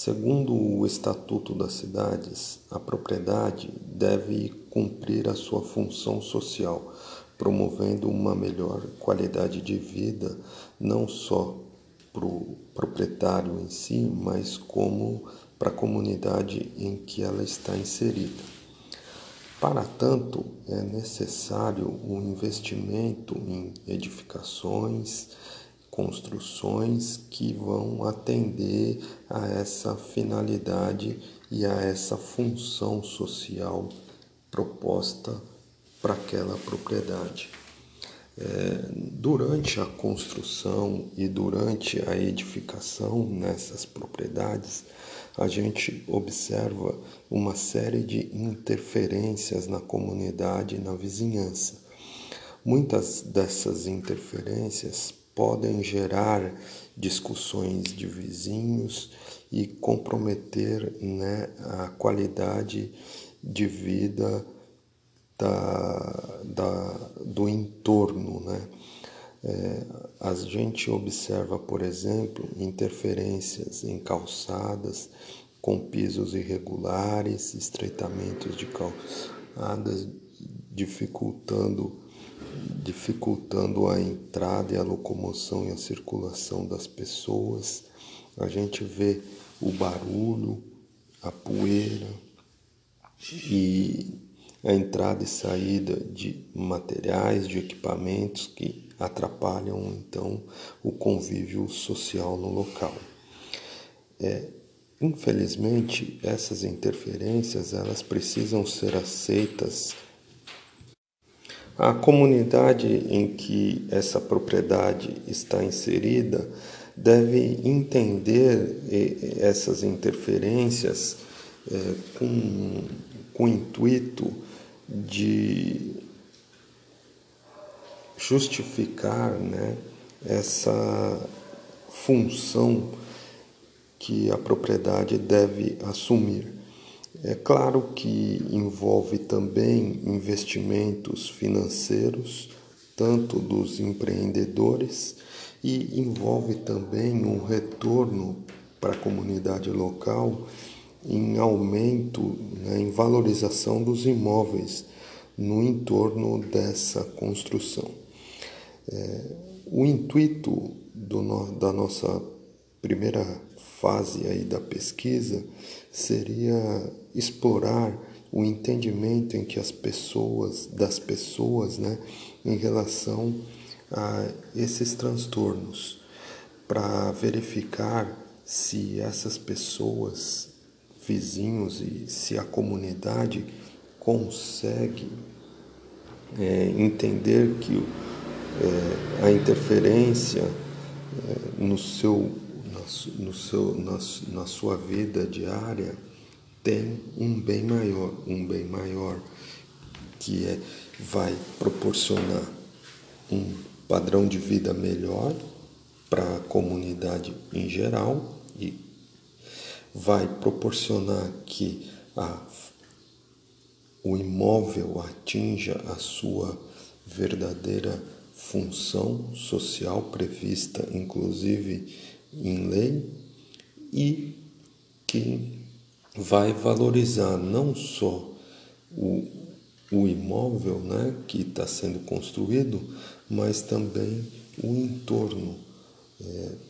Segundo o Estatuto das Cidades, a propriedade deve cumprir a sua função social, promovendo uma melhor qualidade de vida, não só para o proprietário em si, mas como para a comunidade em que ela está inserida. Para tanto, é necessário um investimento em edificações, construções que vão atender a essa finalidade e a essa função social proposta para aquela propriedade. É, durante a construção e durante a edificação nessas propriedades, a gente observa uma série de interferências na comunidade e na vizinhança. Muitas dessas interferências podem gerar discussões de vizinhos e comprometer né, a qualidade de vida da, da, do entorno. Né? É, a gente observa, por exemplo, interferências em calçadas com pisos irregulares, estreitamentos de calçadas, dificultando dificultando a entrada e a locomoção e a circulação das pessoas. A gente vê o barulho, a poeira e a entrada e saída de materiais, de equipamentos que atrapalham então o convívio social no local. É, infelizmente, essas interferências elas precisam ser aceitas. A comunidade em que essa propriedade está inserida deve entender essas interferências é, com, com o intuito de justificar né, essa função que a propriedade deve assumir. É claro que envolve também investimentos financeiros, tanto dos empreendedores, e envolve também um retorno para a comunidade local em aumento, né, em valorização dos imóveis no entorno dessa construção. É, o intuito do, da nossa primeira fase aí da pesquisa seria explorar o entendimento em que as pessoas das pessoas, né, em relação a esses transtornos, para verificar se essas pessoas vizinhos e se a comunidade consegue é, entender que é, a interferência é, no seu, na, no seu, na, na sua vida diária tem um bem maior, um bem maior que é, vai proporcionar um padrão de vida melhor para a comunidade em geral e vai proporcionar que a, o imóvel atinja a sua verdadeira função social prevista, inclusive em lei, e que vai valorizar não só o, o imóvel né, que está sendo construído, mas também o entorno. É,